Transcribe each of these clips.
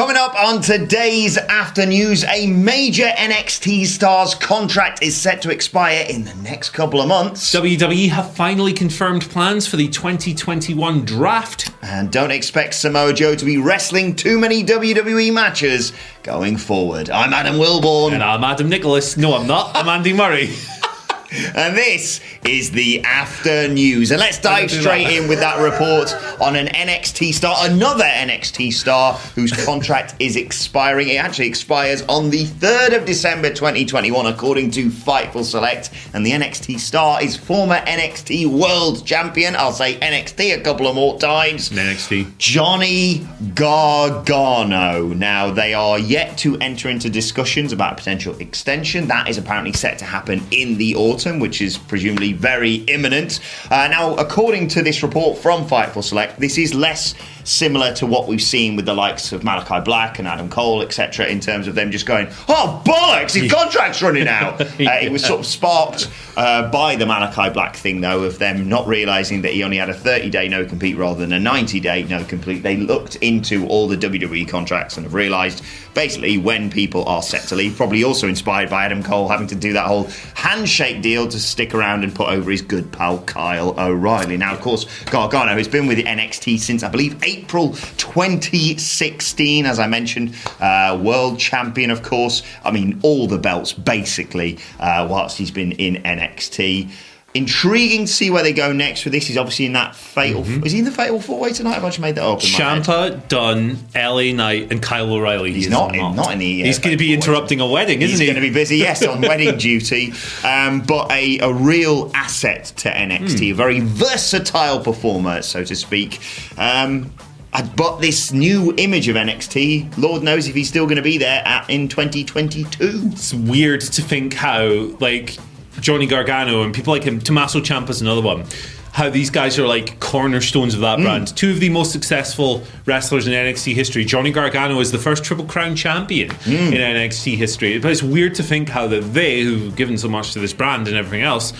Coming up on today's After News, a major NXT star's contract is set to expire in the next couple of months. WWE have finally confirmed plans for the 2021 draft. And don't expect Samoa Joe to be wrestling too many WWE matches going forward. I'm Adam Wilmore. And I'm Adam Nicholas. No, I'm not. I'm Andy Murray. And this is the after news. And let's dive straight in with that report on an NXT star, another NXT star whose contract is expiring. It actually expires on the 3rd of December 2021, according to Fightful Select. And the NXT star is former NXT World Champion. I'll say NXT a couple of more times. NXT. Johnny Gargano. Now, they are yet to enter into discussions about a potential extension. That is apparently set to happen in the autumn, which is presumably very imminent. Uh, now, according to this report from Fightful Select, this is less similar to what we've seen with the likes of Malakai Black and Adam Cole, etc., in terms of them just going, oh, bollocks, his contract's running out. Uh, it was sort of sparked uh, by the Malakai Black thing, though, of them not realizing that he only had a 30 day no compete rather than a 90 day no compete. They looked into all the WWE contracts and have realized basically when people are set to leave, probably also inspired by Adam Cole having to do that whole handshake deal to stick around and put over his good pal Kyle O'Reilly. Now, of course, Gargano has been with NXT since I believe April 2016, as I mentioned, uh, world champion, of course. I mean, all the belts basically, uh, whilst he's been in NXT. Intriguing to see where they go next with this. He's obviously in that fatal. Mm-hmm. Is he in the fatal four way tonight? I've actually made that up. In my head. Ciampa, Dunne, LA Knight, and Kyle O'Reilly. He's He is not in- not in the, uh, He's going to be interrupting a wedding, isn't He's he? He's going to be busy, yes, on wedding duty, um, but a, a real asset to NXT, Hmm. a very versatile performer, so to speak. Um, I- bought this new image of NXT, Lord knows if he's still going to be there at, in 2022. it's weird to think how like Johnny Gargano and people like him, Tommaso Ciampa's another one. How these guys are like cornerstones of that Mm. brand. Two of the most successful wrestlers in NXT history. Johnny Gargano is the first Triple Crown champion Mm. in NXT history. But it's weird to think how that they, who've given so much to this brand and everything else,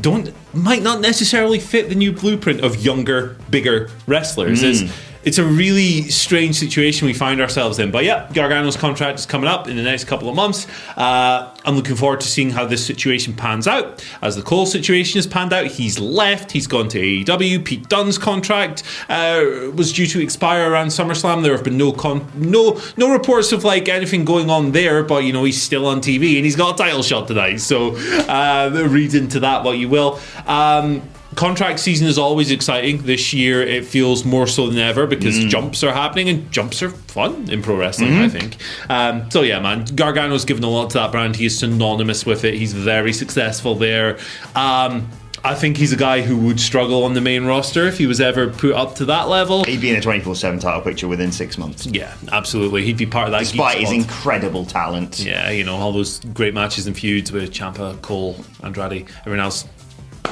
don't might not necessarily fit the new blueprint of younger, bigger wrestlers. Mm. It's, it's a really strange situation we find ourselves in. But yeah, Gargano's contract is coming up in the next couple of months. Uh, I'm looking forward to seeing how this situation pans out. As the Cole situation has panned out, he's left. He's gone to AEW. Pete Dunne's contract uh, was due to expire around SummerSlam. There have been no con- no no reports of like anything going on there. But you know he's still on TV and he's got a title shot tonight. So uh, read into that what you will. Um, Contract season is always exciting. This year, it feels more so than ever because jumps are happening and jumps are fun in pro wrestling. I think. Um, so yeah, man, Gargano's given a lot to that brand. He is synonymous with it. He's very successful there. Um, I think he's a guy who would struggle on the main roster if he was ever put up to that level. He'd be in a 24 7 title picture within six months. Yeah, absolutely. He'd be part of that. Despite his incredible talent. yeah, you know all those great matches and feuds with Ciampa, Cole, Andrade, everyone else.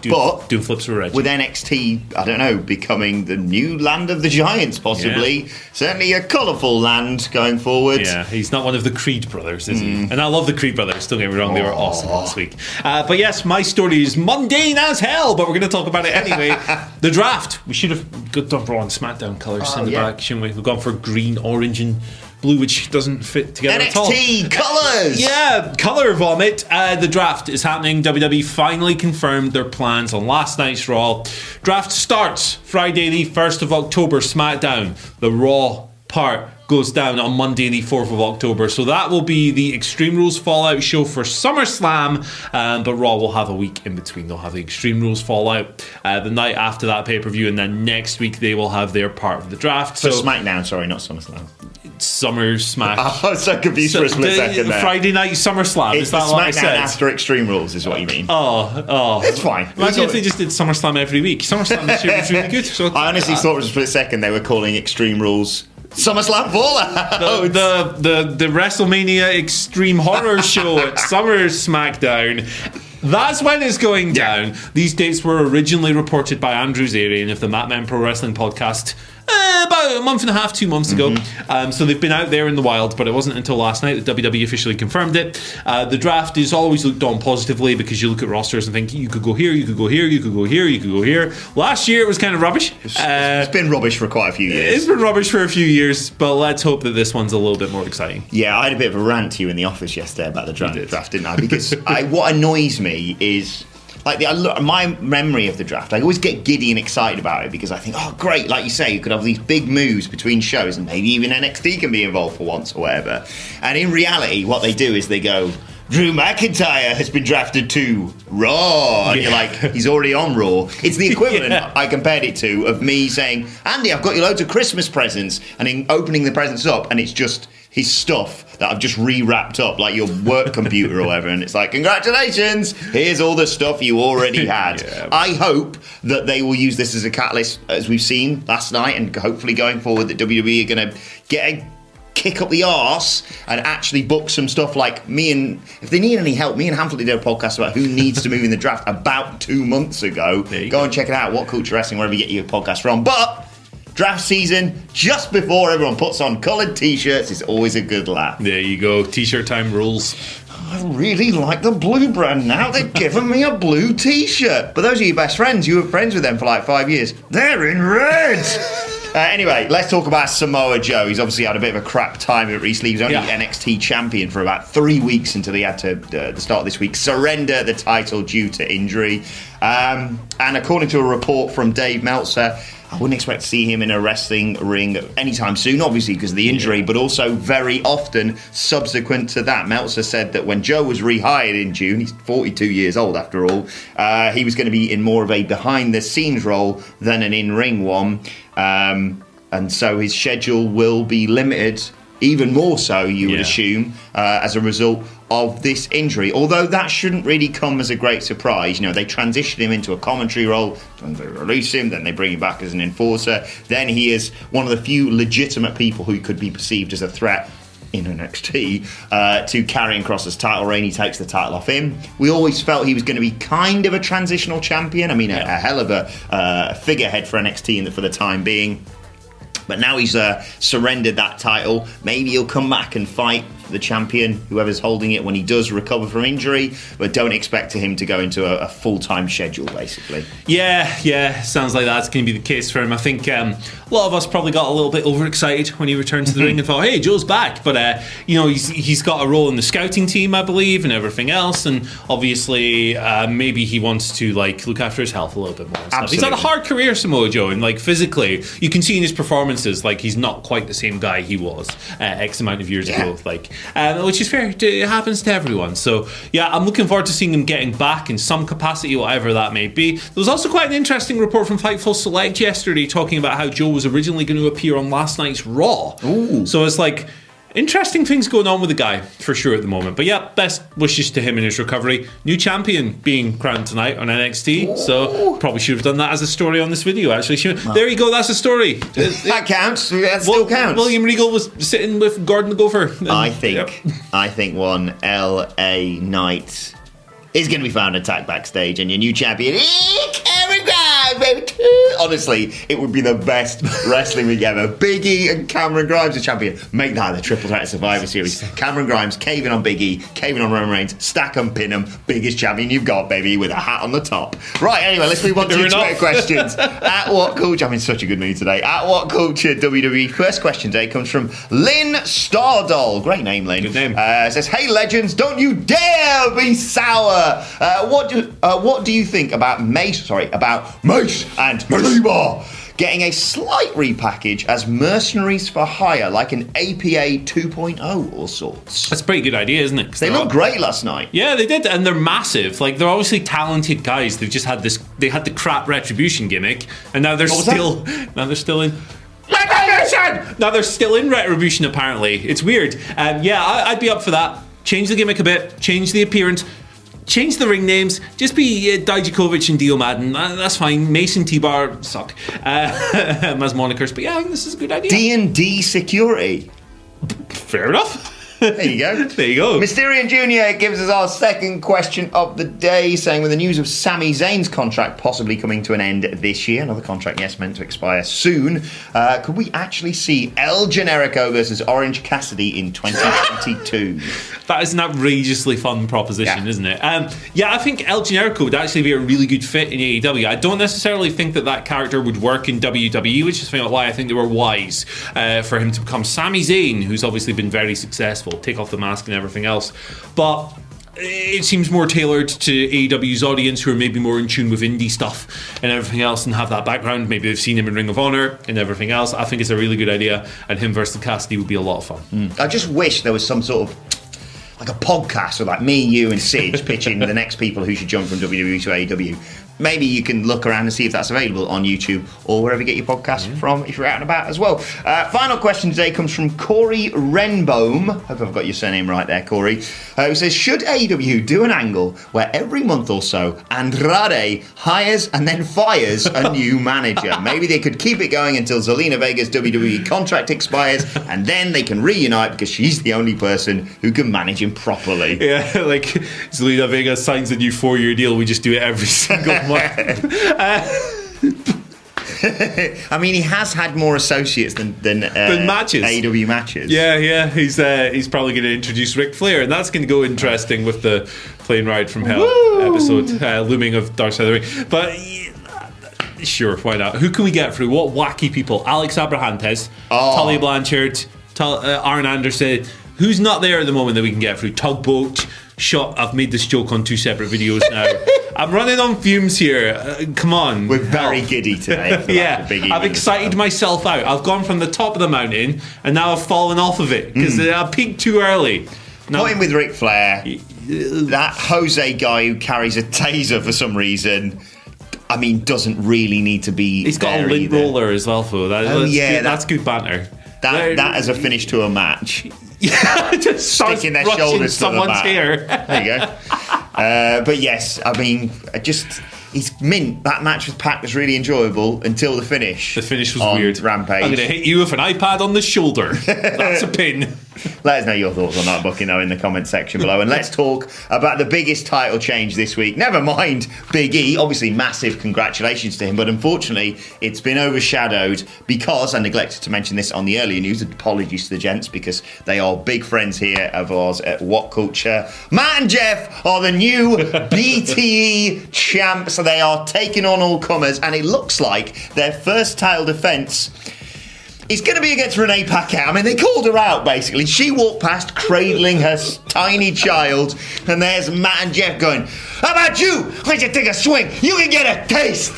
Do, But flips with Reggie. with NXT, I don't know, becoming the new land of the Giants, possibly. Certainly a colourful land going forward. Yeah, he's not one of the Creed brothers, is he? And I love the Creed brothers. Don't get me wrong; they were awesome last week. Uh, but yes, my story is mundane as hell. But we're going to talk about it anyway. the draft. We should have got done Raw and SmackDown colours Oh, in the yeah. back, shouldn't we? We've gone for green, orange, and blue, which doesn't fit together at all. NXT colors. Yeah, color vomit. Uh, the draft is happening. WWE finally confirmed their plans on last night's Raw. Draft starts Friday, the 1st of October, SmackDown. The Raw part goes down on Monday, the 4th of October. So that will be the Extreme Rules Fallout show for SummerSlam. Um, but Raw will have a week in between. They'll have the Extreme Rules Fallout uh, the night after that pay per view, and then next week they will have their part of the draft. For so SmackDown, sorry, not SummerSlam. Summer Smash. Was oh, so confused for a split the- second there. Friday night SummerSlam. it's is that I SmackDown after Extreme Rules, is what you mean. Oh, oh. It's fine. It's Imagine all- if they just did SummerSlam every week. SummerSlam this year was really good. So I honestly uh, thought for a split second they were calling Extreme Rules SummerSlam Fallout. the, the the the WrestleMania Extreme Horror Show at Summer SmackDown. That's when it's going down. These dates were originally reported by Andrew Zarian of the Mat Men Pro Wrestling podcast. Uh, about a month and a half, two months ago. Mm-hmm. Um, so they've been out there in the wild, but it wasn't until last night that WWE officially confirmed it. Uh, the draft is always looked on positively because you look at rosters and think you could go here, you could go here, you could go here, you could go here. Last year it was kind of rubbish. Uh, it's been rubbish for quite a few years. it's been rubbish for a few years, but let's hope that this one's a little bit more exciting. Yeah, I had a bit of a rant to you in the office yesterday about the draft, did. draft didn't I? Because I, what annoys me is like the, look, my memory of the draft. I always get giddy and excited about it because I think, oh, great! Like you say, you could have these big moves between shows, and maybe even NXT can be involved for once or whatever. And in reality, what they do is they go. Drew McIntyre has been drafted to Raw. And you're like, he's already on Raw. It's the equivalent, Yeah. I compared it to, of me saying, Andy, I've got you loads of Christmas presents, and in opening the presents up, and it's just his stuff that I've just re-wrapped up, like your work computer or whatever, and it's like, congratulations, here's all the stuff you already had. Yeah. I hope that they will use this as a catalyst, as we've seen last night, and hopefully going forward, that WWE are going to get a kick up the arse and actually book some stuff like me and if they need any help me and Hamlet did a podcast about who needs to move in the draft about two months ago go go. and check it out what culture wrestling wherever you get your podcast from but draft season just before everyone puts on coloured t-shirts is always a good laugh There you go. T-shirt time rules. I really like the blue brand now. They've given me a blue t-shirt. But those are your best friends. You were friends with them for like five years. They're in red. Uh, anyway, let's talk about Samoa Joe. He's obviously had a bit of a crap time at recently. He was only Yeah. NXT champion for about three weeks until he had to, uh, the start of this week, surrender the title due to injury. Um, and according to a report from Dave Meltzer, I wouldn't expect to see him in a wrestling ring anytime soon, obviously because of the injury, but also very often subsequent to that. Meltzer said that when Joe was rehired in June, he's 42 years old after all, uh, he was going to be in more of a behind the scenes role than an in ring one. Um, and so his schedule will be limited, even more so, you would Yeah. assume, uh, as a result of this injury. Although that shouldn't really come as a great surprise. You know, they transition him into a commentary role, then they release him, then they bring him back as an enforcer. Then he is one of the few legitimate people who could be perceived as a threat in NXT uh, to Karrion Kross's title reign. He takes the title off him. We always felt he was going to be kind of a transitional champion. I mean, a, a hell of a uh, figurehead for NXT in the, for the time being. But now he's uh, surrendered that title. Maybe he'll come back and fight the champion, whoever's holding it, when he does recover from injury. But don't expect him to go into a, a full time schedule, basically. Yeah, yeah, sounds like that's going to be the case for him. I think um, a lot of us probably got a little bit overexcited when he returned to the ring and thought, "Hey, Joe's back!" But uh, you know, he's he's got a role in the scouting team, I believe, and everything else. And obviously, uh, maybe he wants to like look after his health a little bit more. stuff. He's had a hard career, Samoa Joe, and like physically, you can see in his performances, like he's not quite the same guy he was uh, X amount of years Yeah. ago. Like, um, which is fair. It happens to everyone. So yeah, I'm looking forward to seeing him getting back in some capacity, whatever that may be. There was also quite an interesting report from Fightful Select yesterday talking about how Joe was originally going to appear on last night's Raw. So it's like. Interesting things going on with the guy for sure at the moment. But yeah, best wishes to him in his recovery. New champion being crowned tonight on NXT. So probably should have done that as a story on this video, actually. Should- There you go, that's a story. That uh, counts. That still Well, counts. William Regal was sitting with Gordon the Gopher. And- I think Yep. I think one LA Knight is going to be found attacked backstage, and your new champion, Honestly, it would be the best wrestling week ever. Big E and Cameron Grimes are champion. Make that the triple threat Survivor Series. Cameron Grimes caving on Big E, caving on Roman Reigns, stack 'em, pin 'em. Biggest champion you've got, baby, with a hat on the top. Right, anyway, let's move on to Twitter questions. At what culture? I'm in such a good mood today. At what culture WWE? First question today comes from Lynn Stardoll. Great name, Lynn. Good name. Uh, says, "Hey legends, don't you dare be sour. Uh, what do uh, what do you think about Mace? Sorry, about Mace and Maliba getting a slight repackage as mercenaries for hire, like an APA 2.0 or sorts? That's a pretty good idea, isn't it? They they're look all- great last night. Yeah, they did, and they're massive. Like they're obviously talented guys. They've just had this. They had the crap retribution gimmick, and now they're was that? still. Now they're still in. Retribution! Now they're still in retribution. Apparently, it's weird. Um, yeah, I, I'd be up for that. Change the gimmick a bit. Change the appearance. Change the ring names. Just be uh, Dijakovic and Dio Maddin. Uh, that's fine. Mason T-Bar suck uh, as monikers, but yeah, I think this is a good idea. D and D security. Fair enough. There you go. There you go. Mysterian Jr. gives us our second question of the day, saying with the news of Sami Zayn's contract possibly coming to an end this year, another contract, yes, meant to expire soon, uh, could we actually see El Generico versus Orange Cassidy in 2022? That is an outrageously fun proposition, Yeah. isn't it? Um, yeah, I think El Generico would actually be a really good fit in AEW. I don't necessarily think that that character would work in WWE, which is why I think they were wise uh, for him to become Sami Zayn, who's obviously been very successful, take off the mask and everything else. But it seems more tailored to AEW's audience who are maybe more in tune with indie stuff and everything else and have that background. Maybe they've seen him in Ring of Honor and everything else. I think it's a really good idea, and him versus Cassidy would be a lot of fun. Hmm. I just wish there was some sort of like a podcast with like me, you, and Sid pitching the next people who should jump from WWE to AEW. Maybe you can look around and see if that's available on YouTube or wherever you get your podcast from if you're out and about as well. Uh, final question today comes from Corey Renbohm. Hope I've got your surname right there, Corey. Uh, who says, Should AEW do an angle where every month or so Andrade hires and then fires a new manager? Maybe they could keep it going until Zelina Vega's WWE contract expires and then they can reunite because she's the only person who can manage him properly. Yeah, like Zelina Vega signs a new four year deal. We just do it every single month. I mean, he has had more associates than than, uh, Than matches. AEW matches. yeah, yeah. He's uh, he's probably going to introduce Ric Flair, and that's going to go interesting with the plane ride from hell episode uh, looming of Dark Side of the Ring. But yeah, sure, why not? Who can we get through? What wacky people? Alex Abrahantes, Oh. Tully Blanchard, Tull, uh, Arn Anderson. Who's not there at the moment that we can get through? Tugboat. Shot. I've made this joke on two separate videos now. I'm running on fumes here. Uh, come on. We're very giddy today. yeah, I've excited myself out. I've gone from the top of the mountain and now I've fallen off of it because I peaked too early. Now, him with Ric Flair. That Jose guy who carries a taser for some reason. I mean, doesn't really need to be. he's got a lint roller as well, though. That, Oh, that's, yeah, good, that- that's good banter. That There- that as a finish to a match. yeah, just Sticking their shoulders to the someone's mat. hair. There you go. Uh, but yes, I mean, I just he's mint. That match with Pac was really enjoyable until the finish. The finish was weird. Rampage. I'm going to hit you with an iPad on the shoulder. That's a pin. Let us know your thoughts on that booking though in the comment section below. And let's talk about the biggest title change this week. Never mind Big E. Obviously, massive congratulations to him, but unfortunately, it's been overshadowed because I neglected to mention this on the earlier news. Apologies to the gents because they are big friends here of ours at What Culture. Matt and Jeff are the new BTE champs. So they are taking on all comers, and it looks like their first title defense it's going to be against Renee Paquette. I mean, they called her out basically. She walked past cradling her tiny child, and there's Matt and Jeff going, How about you? Why don't you take a swing? You can get a taste.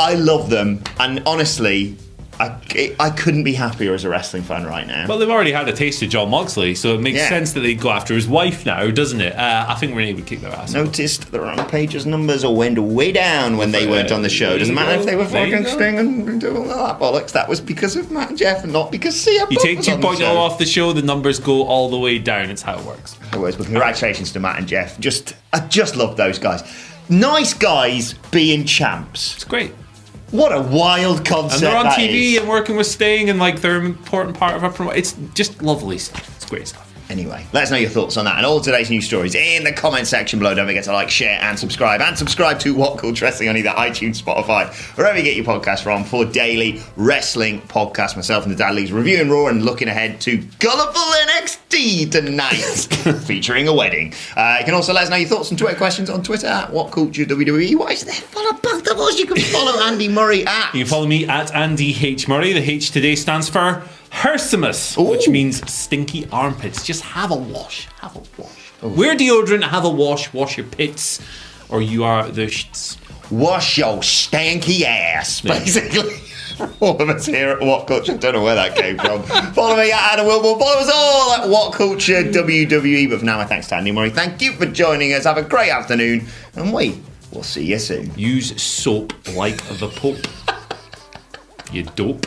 I love them, and honestly, I, I couldn't be happier as a wrestling fan right now. Well, they've already had a taste of Jon Moxley, so it makes Yeah. sense that they go after his wife now, doesn't it? Uh, I think Renee would kick their ass. Noticed the Rampage's numbers all went way down when they weren't on the show. Doesn't matter if they were fucking. Sting and doing all that bollocks. That was because of Matt and Jeff and not because CM You take was on the 2.0 off the show, the numbers go all the way down. It's how it works. Anyways, but congratulations to Matt and Jeff. Just, I just love those guys. Nice guys being champs. It's great. What a wild concept! And they're on TV is. and working with Sting and like they're an important part of our promo. It's just lovely stuff. It's great stuff. Anyway, let us know your thoughts on that and all today's news stories in the comment section below. Don't forget to like, share, and subscribe. And subscribe to What Culture Wrestling on either iTunes, Spotify, wherever you get your podcast from for daily wrestling podcasts. Myself and the Dadleys reviewing Raw and looking ahead to colourful NXT tonight, featuring a wedding. Uh, you can also let us know your thoughts and Twitter questions on Twitter at What Culture WWE. What is there? Follow both of us. You can follow Andy Murray at. You can follow me at Andy H. Murray. The H today stands for Hersimus, which means stinky armpits. Just have a wash. Have a wash. Oh. Wear deodorant, have a wash, wash your pits, or you are the shits. Wash your stanky ass, basically. All of us here at What Culture. Don't know where that came from. Follow me at Adam Wilmore. Follow us all at What Culture WWE. But for now, my thanks to Andy Murray. Thank you for joining us. Have a great afternoon. And we will see you soon. Use soap like the Pope. You dope.